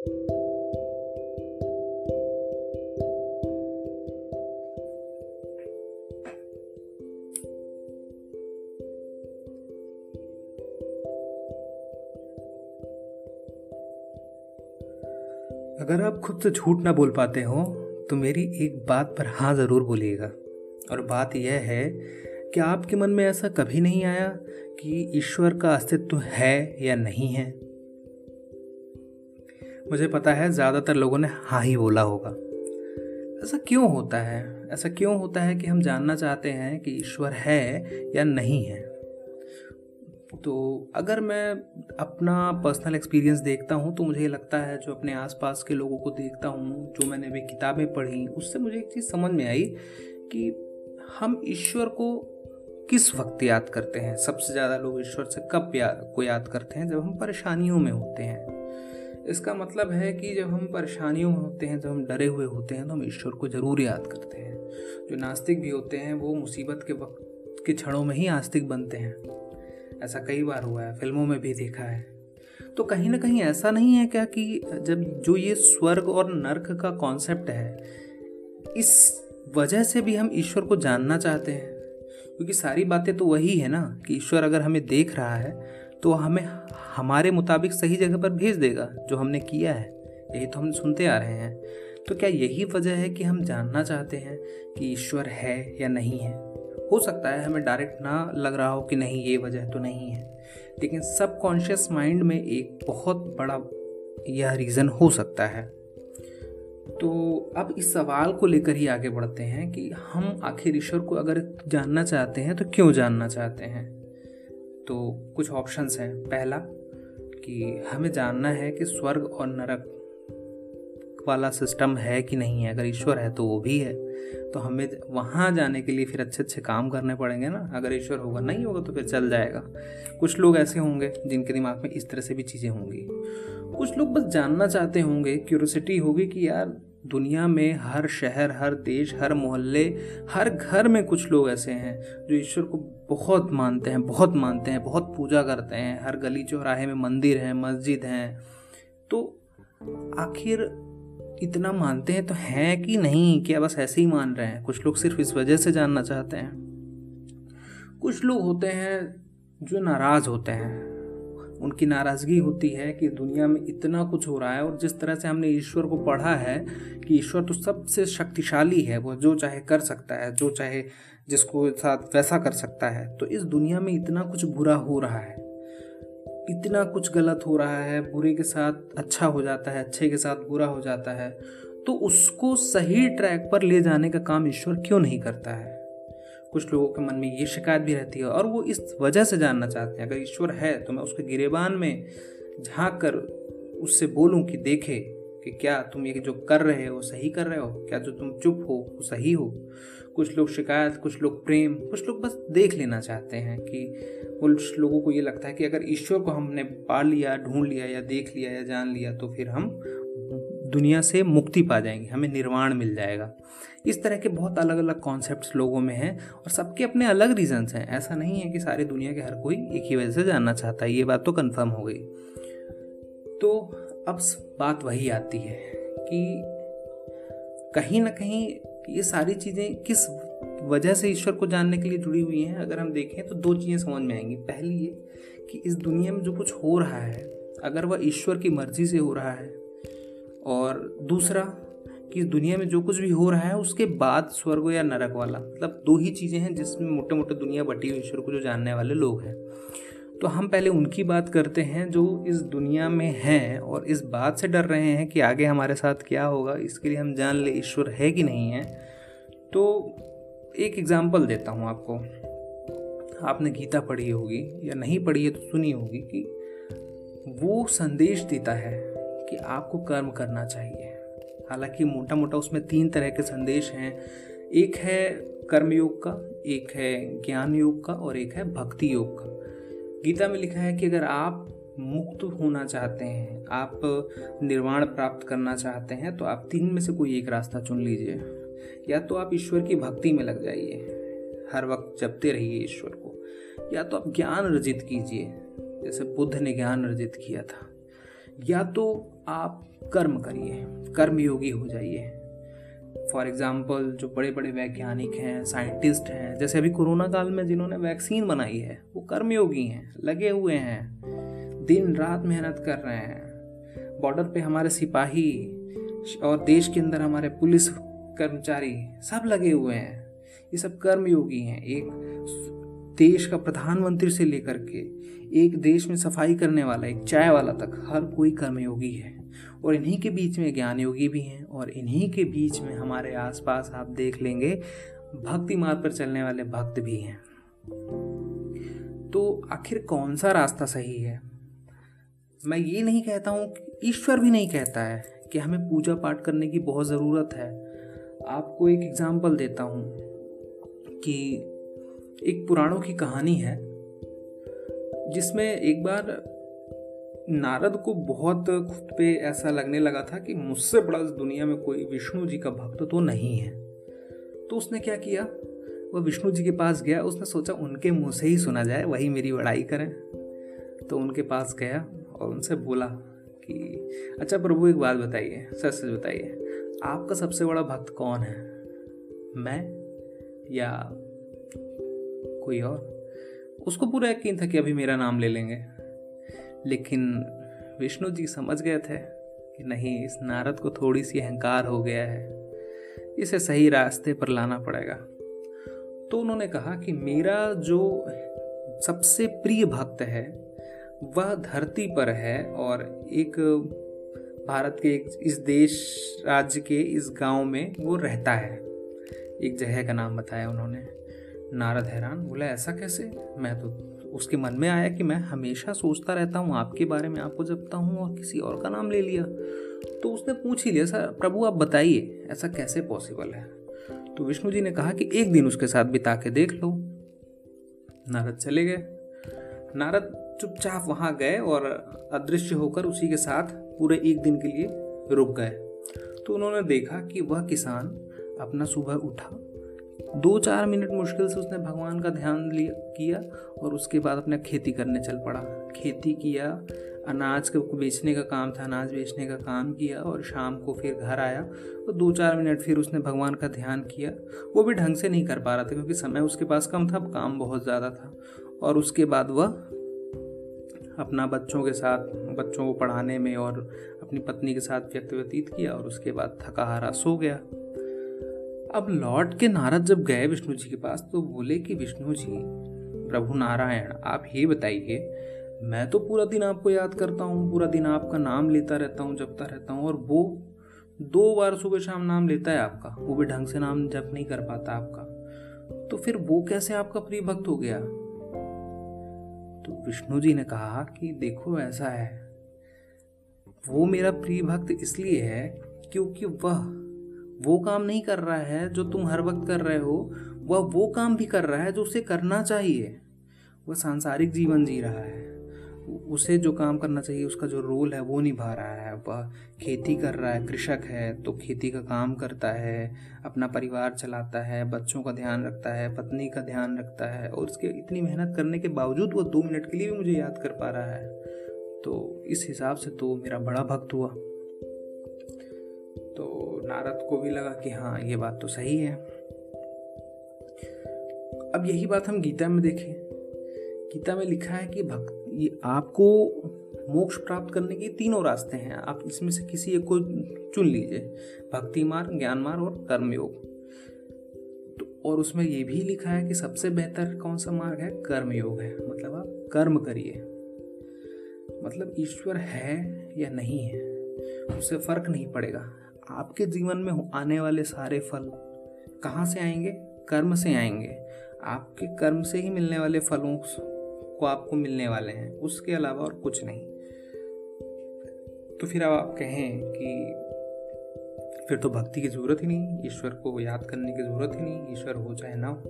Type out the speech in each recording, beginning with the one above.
अगर आप खुद से झूठ ना बोल पाते हो तो मेरी एक बात पर हाँ ज़रूर बोलिएगा। और बात यह है कि आपके मन में ऐसा कभी नहीं आया कि ईश्वर का अस्तित्व है या नहीं है? मुझे पता है ज़्यादातर लोगों ने हाँ ही बोला होगा। ऐसा क्यों होता है? ऐसा क्यों होता है कि हम जानना चाहते हैं कि ईश्वर है या नहीं है? तो अगर मैं अपना पर्सनल एक्सपीरियंस देखता हूँ तो मुझे लगता है जो अपने आसपास के लोगों को देखता हूँ, जो मैंने भी किताबें पढ़ी, उससे मुझे एक चीज़ समझ में आई कि हम ईश्वर को किस वक्त याद करते हैं? सबसे ज़्यादा लोग ईश्वर से कब याद को याद करते हैं? जब हम परेशानियों में होते हैं। इसका मतलब है कि जब हम परेशानियों में होते हैं, जब हम डरे हुए होते हैं तो हम ईश्वर को ज़रूर याद करते हैं। जो नास्तिक भी होते हैं, वो मुसीबत के वक्त, के क्षणों में ही आस्तिक बनते हैं। ऐसा कई बार हुआ है, फ़िल्मों में भी देखा है। तो कहीं ना कहीं ऐसा नहीं है क्या कि जब जो ये स्वर्ग और नर्क का कॉन्सेप्ट है, इस वजह से भी हम ईश्वर को जानना चाहते हैं? क्योंकि सारी बातें तो वही है ना, कि ईश्वर अगर हमें देख रहा है तो हमें, हमारे मुताबिक सही जगह पर भेज देगा, जो हमने किया है। यही तो हम सुनते आ रहे हैं। तो क्या यही वजह है कि हम जानना चाहते हैं कि ईश्वर है या नहीं है? हो सकता है हमें डायरेक्ट ना लग रहा हो कि नहीं, ये वजह तो नहीं है। लेकिन सबकॉन्शियस माइंड में एक बहुत बड़ा यह रीज़न हो सकता है। तो अब इस सवाल को लेकर ही आगे बढ़ते हैं कि हम आखिर ईश्वर को अगर जानना चाहते हैं तो क्यों जानना चाहते हैं? तो कुछ ऑप्शंस हैं। पहला, कि हमें जानना है कि स्वर्ग और नरक वाला सिस्टम है कि नहीं है। अगर ईश्वर है तो वो भी है। तो हमें वहाँ जाने के लिए फिर अच्छे अच्छे काम करने पड़ेंगे ना। अगर ईश्वर होगा, नहीं होगा तो फिर चल जाएगा। कुछ लोग ऐसे होंगे जिनके दिमाग में इस तरह से भी चीज़ें होंगी। कुछ लोग बस जानना चाहते होंगे क्यूरोसिटी होगी कि यार दुनिया में हर शहर, हर देश, हर मोहल्ले, हर घर में कुछ लोग ऐसे हैं जो ईश्वर को बहुत मानते हैं, बहुत मानते हैं, बहुत पूजा करते हैं। हर गली चौराहे में मंदिर हैं, मस्जिद हैं। तो आखिर इतना मानते हैं तो हैं कि नहीं क्या बस ऐसे ही मान रहे हैं? कुछ लोग सिर्फ़ इस वजह से जानना चाहते हैं। कुछ लोग होते हैं जो नाराज़ होते हैं। उनकी नाराज़गी होती है कि दुनिया में इतना कुछ हो रहा है और जिस तरह से हमने ईश्वर को पढ़ा है कि ईश्वर तो सबसे शक्तिशाली है, वो जो चाहे कर सकता है, जो चाहे जिसको साथ वैसा कर सकता है। तो इस दुनिया में इतना कुछ बुरा हो रहा है, इतना कुछ गलत हो रहा है, बुरे के साथ अच्छा हो जाता है, अच्छे के साथ बुरा हो जाता है तो उसको सही ट्रैक पर ले जाने का काम ईश्वर क्यों नहीं करता है? कुछ लोगों के मन में ये शिकायत भी रहती है और वो इस वजह से जानना चाहते हैं, अगर ईश्वर है तो मैं उसके गिरेबान में झाँक कर उससे बोलूँ कि देखे कि क्या तुम ये जो कर रहे हो सही कर रहे हो? क्या जो तुम चुप हो, वो सही हो? कुछ लोग शिकायत, कुछ लोग प्रेम, कुछ लोग बस देख लेना चाहते हैं कि कुछ लोगों को ये लगता है कि अगर ईश्वर को हमने पा लिया, ढूंढ लिया या देख लिया या जान लिया तो फिर हम दुनिया से मुक्ति पा जाएँगे, हमें निर्वाण मिल जाएगा। इस तरह के बहुत अलग अलग कॉन्सेप्ट लोगों में हैं और सबके अपने अलग रीजंस हैं। ऐसा नहीं है कि सारी दुनिया के हर कोई एक ही वजह से जानना चाहता है, ये बात तो कन्फर्म हो गई। तो अब बात वही आती है कि कहीं ना कहीं ये सारी चीज़ें किस वजह से ईश्वर को जानने के लिए जुड़ी हुई हैं, अगर हम देखें तो दो चीज़ें समझ में आएँगी। पहली ये कि इस दुनिया में जो कुछ हो रहा है, अगर वह ईश्वर की मर्ज़ी से हो रहा है और दूसरा कि दुनिया में जो कुछ भी हो रहा है, उसके बाद स्वर्ग या नरक वाला। मतलब दो ही चीज़ें हैं जिसमें मोटे मोटे दुनिया बटी हुई ईश्वर को जो जानने वाले लोग हैं। तो हम पहले उनकी बात करते हैं जो इस दुनिया में हैं और इस बात से डर रहे हैं कि आगे हमारे साथ क्या होगा, इसके लिए हम जान ले ईश्वर है कि नहीं है। तो एक एग्ज़ाम्पल देता हूँ आपको। आपने गीता पढ़ी होगी या नहीं पढ़ी है तो सुनी होगी कि वो संदेश देता है कि आपको कर्म करना चाहिए। हालाँकि मोटा मोटा उसमें तीन तरह के संदेश हैं। एक है कर्म योग का, एक है ज्ञान योग का और एक है भक्ति योग का। गीता में लिखा है कि अगर आप मुक्त होना चाहते हैं, आप निर्वाण प्राप्त करना चाहते हैं तो आप तीन में से कोई एक रास्ता चुन लीजिए। या तो आप ईश्वर की भक्ति में लग जाइए। हर वक्त जपते रहिए ईश्वर को। या तो आप ज्ञान अर्जित कीजिए। जैसे बुद्ध ने ज्ञान अर्जित किया था। या तो आप कर्म करिए, कर्मयोगी हो जाइए। फॉर एग्ज़ाम्पल जो बड़े बड़े वैज्ञानिक हैं साइंटिस्ट हैं, जैसे अभी कोरोना काल में जिन्होंने वैक्सीन बनाई है, वो कर्मयोगी हैं, लगे हुए हैं, दिन रात मेहनत कर रहे हैं। बॉर्डर पे हमारे सिपाही और देश के अंदर हमारे पुलिस कर्मचारी सब लगे हुए हैं। ये सब कर्मयोगी हैं, एक देश का प्रधानमंत्री से लेकर के एक देश में सफ़ाई करने वाला, एक चाय वाला तक हर कोई कर्मयोगी है। और इन्हीं के बीच में ज्ञान योगी भी हैं और इन्हीं के बीच में हमारे आसपास आप देख लेंगे, भक्ति मार्ग पर चलने वाले भक्त भी हैं। तो आखिर कौन सा रास्ता सही है? मैं ये नहीं कहता हूँ ईश्वर भी नहीं कहता है कि हमें पूजा पाठ करने की बहुत ज़रूरत है। आपको एक एग्ज़ाम्पल देता हूँ कि एक पुराणों की कहानी है। जिसमें एक बार नारद को बहुत खुद पे ऐसा लगने लगा था कि मुझसे बड़ा इस दुनिया में कोई विष्णु जी का भक्त तो नहीं है। तो उसने क्या किया? वह विष्णु जी के पास गया, उसने सोचा उनके मुँह से ही सुना जाए, वही मेरी बड़ाई करें। तो उनके पास गया और उनसे बोला कि अच्छा प्रभु, एक बात बताइए, सच सच बताइए, आपका सबसे बड़ा भक्त कौन है? मैं या कोई और? उसको पूरा यकीन था कि अभी मेरा नाम ले लेंगे। लेकिन विष्णु जी समझ गए थे कि नहीं, इस नारद को थोड़ी सी अहंकार हो गया है। इसे सही रास्ते पर लाना पड़ेगा। तो उन्होंने कहा कि मेरा जो सबसे प्रिय भक्त है, वह धरती पर है और एक भारत के एक, इस देश, राज्य के इस गाँव में वो रहता है। एक जगह का नाम बताया उन्होंने। नारद हैरान, बोला, ऐसा कैसे? मैं तो उसके मन में आया कि मैं हमेशा सोचता रहता हूँ, आपके बारे में आपको जपता हूँ और किसी और का नाम ले लिया। तो उसने पूछ ही लिया, सर, प्रभु, आप बताइए, ऐसा कैसे पॉसिबल है? तो विष्णु जी ने कहा कि एक दिन उसके साथ बिता के देख लो। नारद चले गए। नारद चुपचाप वहाँ गए और अदृश्य होकर उसी के साथ पूरे एक दिन के लिए रुक गए। तो उन्होंने देखा कि वह किसान अपना सुबह उठा दो चार मिनट मुश्किल से उसने भगवान का ध्यान लिया, किया और उसके बाद अपने खेती करने चल पड़ा। खेती किया, अनाज को बेचने का काम था, अनाज बेचने का काम किया और शाम को फिर घर आया और दो चार मिनट फिर उसने भगवान का ध्यान किया। वो भी ढंग से नहीं कर पा रहा था क्योंकि समय उसके पास कम था काम बहुत ज़्यादा था। और उसके बाद वह अपना बच्चों के साथ, बच्चों को पढ़ाने में और अपनी पत्नी के साथ व्यक्त व्यतीत किया और उसके बाद थका हारा सो गया। अब लौट के नारद जब गए विष्णु जी के पास तो बोले कि, विष्णु जी, प्रभु नारायण, आप ये बताइए, मैं तो पूरा दिन आपको याद करता हूँ, पूरा दिन आपका नाम लेता रहता हूँ, जपता रहता हूँ, और वो दो बार सुबह शाम नाम लेता है आपका, वो भी ढंग से नाम जप नहीं कर पाता आपका। तो फिर वो कैसे आपका प्रिय भक्त हो गया? तो विष्णु जी ने कहा कि, देखो, ऐसा है। वो मेरा प्रिय भक्त इसलिए है क्योंकि वह वो काम नहीं कर रहा है जो तुम हर वक्त कर रहे हो, वह वो काम भी कर रहा है जो उसे करना चाहिए। वह सांसारिक जीवन जी रहा है। उसे जो काम करना चाहिए, उसका जो रोल है वो निभा रहा है। वह खेती कर रहा है, कृषक है तो खेती का काम करता है, अपना परिवार चलाता है, बच्चों का ध्यान रखता है, पत्नी का ध्यान रखता है, और उसके इतनी मेहनत करने के बावजूद वो दो मिनट के लिए भी मुझे याद कर पा रहा है। तो इस हिसाब से तो मेरा बड़ा भक्त हुआ। नारद को भी लगा कि हाँ ये बात तो सही है। अब यही बात हम गीता में देखें। गीता में लिखा है कि भक्त, ये आपको मोक्ष प्राप्त करने के तीनों रास्ते हैं। आप इसमें से किसी एक को चुन लीजिए, भक्ति मार्ग, ज्ञान मार्ग और कर्मयोग। तो और उसमें ये भी लिखा है कि सबसे बेहतर कौन सा मार्ग है? कर्मयोग है। मतलब आप कर्म करिए। मतलब ईश्वर है या नहीं है, उससे फ़र्क नहीं पड़ेगा। आपके जीवन में आने वाले सारे फल कहाँ से आएँगे? कर्म से आएँगे। आपके कर्म से ही मिलने वाले फलों को आपको मिलने वाले हैं। उसके अलावा और कुछ नहीं। तो फिर अब आप कहें कि फिर तो भक्ति की ज़रूरत ही नहीं, ईश्वर को याद करने की ज़रूरत ही नहीं, ईश्वर हो चाहे ना हो।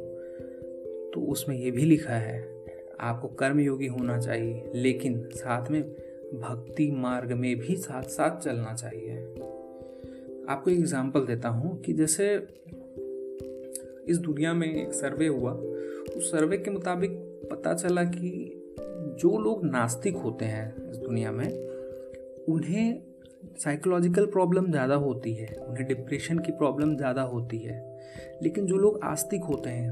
तो उसमें ये भी लिखा है, आपको कर्मयोगी होना चाहिए, लेकिन साथ में भक्ति मार्ग में भी साथ साथ चलना चाहिए। आपको एक एग्जांपल देता हूँ कि जैसे इस दुनिया में एक सर्वे हुआ। उस सर्वे के मुताबिक पता चला कि जो लोग नास्तिक होते हैं इस दुनिया में, उन्हें साइकोलॉजिकल प्रॉब्लम ज़्यादा होती है, उन्हें डिप्रेशन की प्रॉब्लम ज़्यादा होती है। लेकिन जो लोग आस्तिक होते हैं,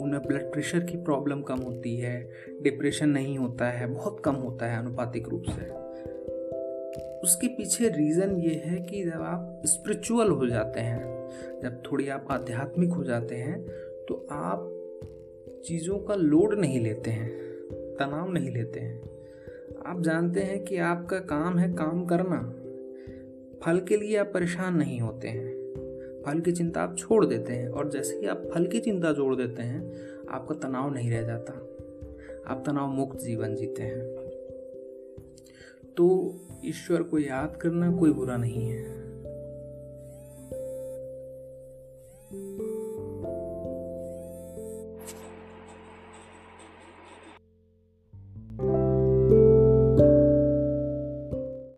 उन्हें ब्लड प्रेशर की प्रॉब्लम कम होती है डिप्रेशन नहीं होता है, बहुत कम होता है अनुपातिक रूप से। उसके पीछे रीज़न ये है कि जब आप स्पिरिचुअल हो जाते हैं, जब थोड़ी आप आध्यात्मिक हो जाते हैं तो आप चीज़ों का लोड नहीं लेते हैं, तनाव नहीं लेते हैं। आप जानते हैं कि आपका काम है काम करना। फल के लिए आप परेशान नहीं होते हैं। फल की चिंता आप छोड़ देते हैं और जैसे ही आप फल की चिंता जोड़ देते हैं, आपका तनाव नहीं रह जाता। आप तनाव मुक्त जीवन जीते हैं। तो ईश्वर को याद करना कोई बुरा नहीं है।